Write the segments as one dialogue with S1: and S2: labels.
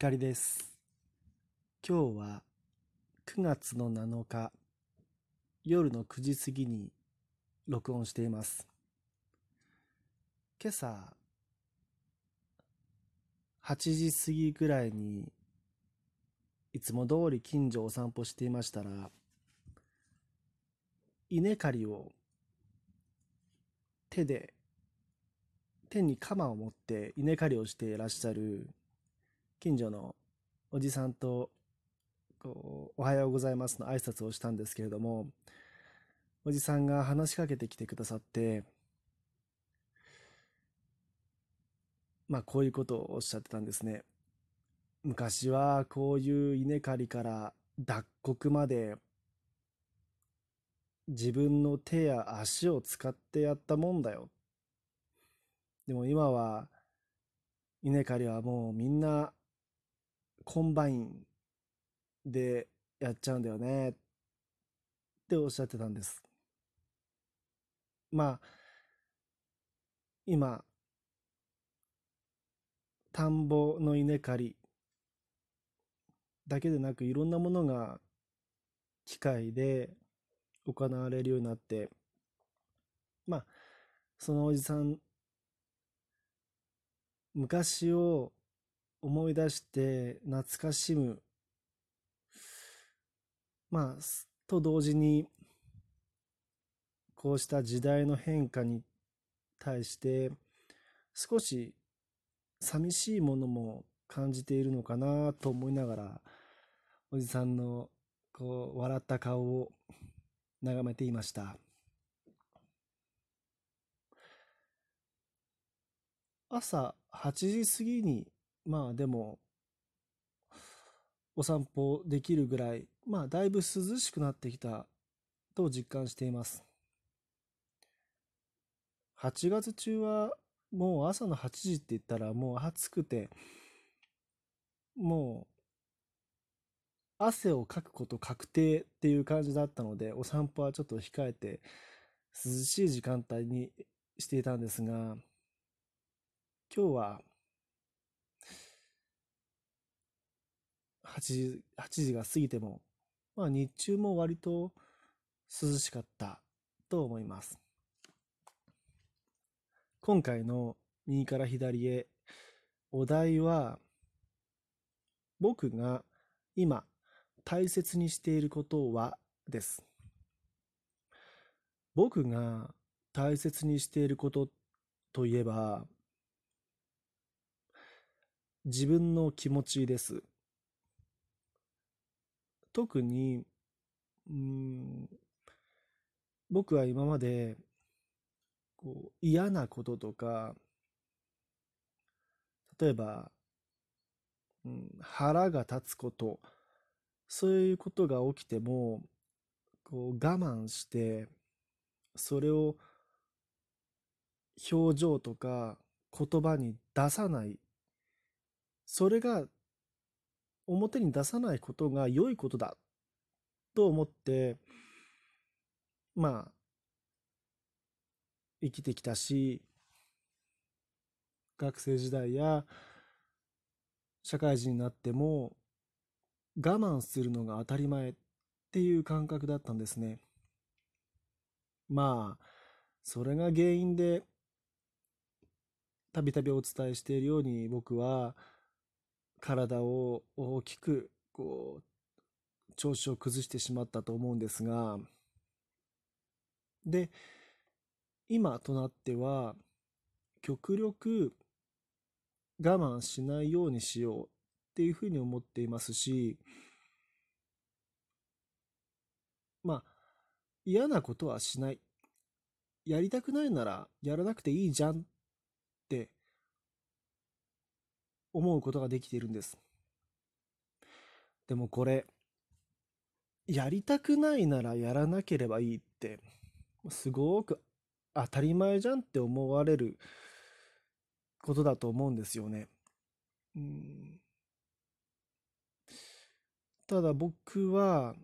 S1: 光です。今日は9月の7日夜の9時過ぎに録音しています。今朝8時過ぎぐらいにいつも通り近所をお散歩していましたら稲刈りを手で手に鎌を持って稲刈りをしていらっしゃる近所のおじさんとこうおはようございますの挨拶をしたんですけれどもおじさんが話しかけてきてくださってまあこういうことをおっしゃってたんですね。昔はこういう稲刈りから脱穀まで自分の手や足を使ってやったもんだよ。でも今は稲刈りはもうみんなコンバインでやっちゃうんだよねっておっしゃってたんです。まあ、今、田んぼの稲刈りだけでなくいろんなものが機械で行われるようになってまあそのおじさん昔を思い出して懐かしむ。まあと同時にこうした時代の変化に対して少し寂しいものも感じているのかなと思いながらおじさんのこう笑った顔を眺めていました。朝8時過ぎにまあでも、お散歩できるぐらい、まあだいぶ涼しくなってきたと実感しています。8月中はもう朝の8時って言ったらもう暑くて、もう汗をかくこと確定っていう感じだったので、お散歩はちょっと控えて涼しい時間帯にしていたんですが、今日は8時 ,8 時が過ぎても、まあ、日中も割と涼しかったと思います。今回の右から左へお題は僕が今大切にしていることはです僕が大切にしていることといえば自分の気持ちです特に、うん、僕は今までこう嫌なこととか例えば、うん、腹が立つことそういうことが起きてもこう我慢してそれを表情とか言葉に出さない。それが表に出さないことが良いことだと思ってまあ生きてきたし学生時代や社会人になっても我慢するのが当たり前っていう感覚だったんですね。まあそれが原因でたびたびお伝えしているように僕は体を大きくこう調子を崩してしまったと思うんですがで今となっては極力我慢しないようにしようっていうふうに思っていますしまあ嫌なことはしない。やりたくないならやらなくていいじゃんって思うことができているんです。でもこれ、やりたくないならやらなければいいって、すごく当たり前じゃんって思われることだと思うんですよね。うんただ僕は、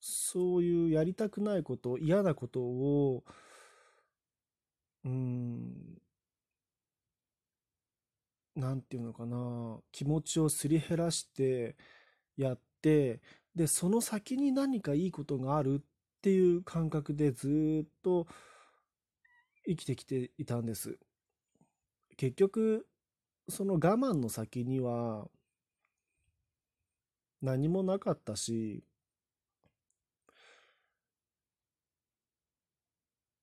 S1: そういうやりたくないこと、嫌なことを、うん、なんていうのかな、気持ちをすり減らしてやって、で、その先に何かいいことがあるっていう感覚でずっと生きてきていたんです。結局、その我慢の先には何もなかったし、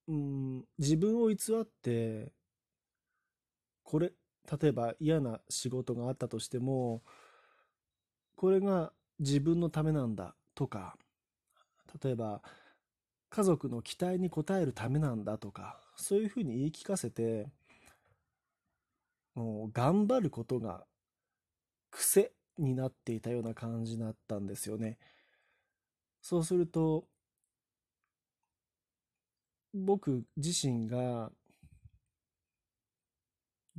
S1: うん、自分を偽って、これ、例えば嫌な仕事があったとしても、これが自分のためなんだとか、例えば家族の期待に応えるためなんだとか、そういうふうに言い聞かせて、もう頑張ることが癖になっていたような感じだったんですよね。そうすると、僕自身が、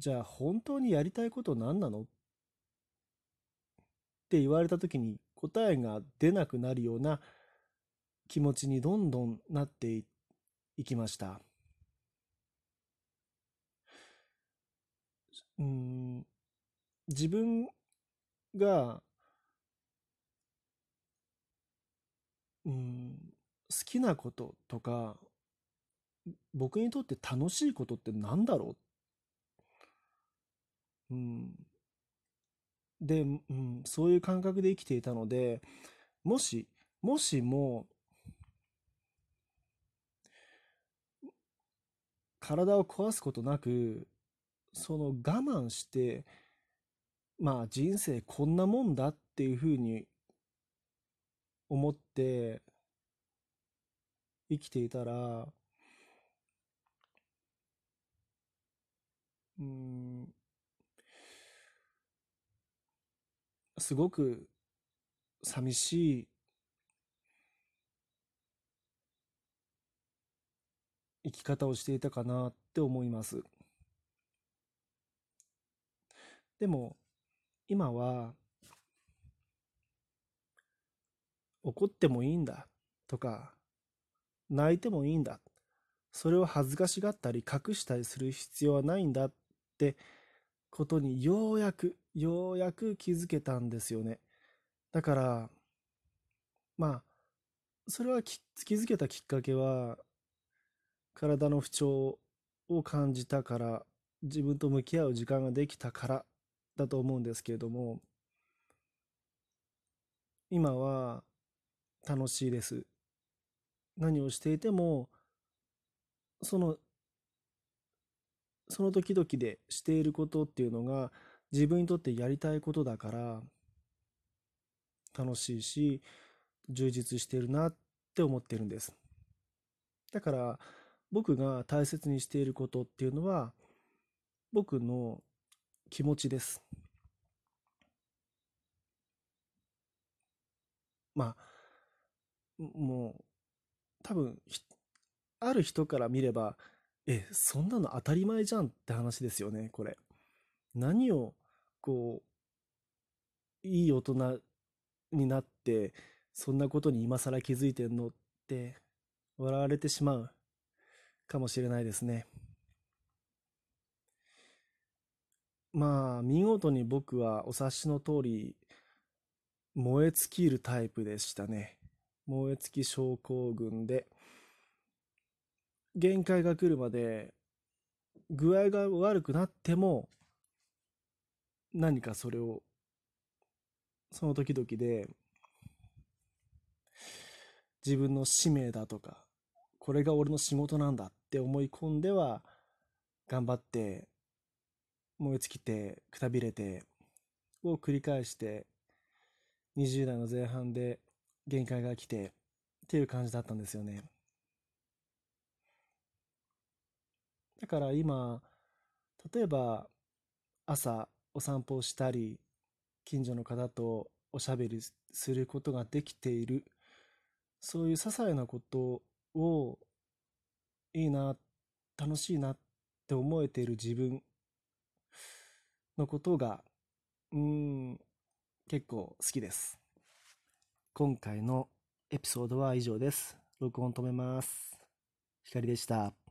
S1: じゃあ本当にやりたいこと何なの？って言われた時に答えが出なくなるような気持ちにどんどんなっていきました。うん、自分が、うん、好きなこととか、僕にとって楽しいことって何だろう、うん、で、うん、そういう感覚で生きていたので、もし、もしも、体を壊すことなく、その我慢して、まあ人生こんなもんだっていうふうに思って生きていたら、うん、すごく寂しい生き方をしていたかなって思います。でも今は怒ってもいいんだとか泣いてもいいんだそれを恥ずかしがったり隠したりする必要はないんだってことにようやくようやく気づけたんですよね。だからまあそれは気づけたきっかけは体の不調を感じたから自分と向き合う時間ができたからだと思うんですけれども今は楽しいです。何をしていてもそのその時々でしていることっていうのが自分にとってやりたいことだから楽しいし充実しているなって思ってるんですだから僕が大切にしていることっていうのは僕の気持ちです。まあ、もう、多分、ある人から見れば、え、そんなの当たり前じゃんって話ですよね、これ。何を、こう、いい大人になって、そんなことに今更気づいてんのって笑われてしまうかもしれないですね。まあ、見事に僕はお察しの通り、燃え尽きるタイプでしたね。燃え尽き症候群で、限界が来るまで、具合が悪くなっても、何かそれを、その時々で、自分の使命だとか、これが俺の仕事なんだって思い込んでは、頑張って燃え尽きてくたびれてを繰り返して20代の前半で限界が来てっていう感じだったんですよね。だから今例えば朝お散歩をしたり近所の方とおしゃべりすることができているそういう些細なことをいいな楽しいなって思えている自分のことが、うん、結構好きです。今回のエピソードは以上です。録音止めます。光でした。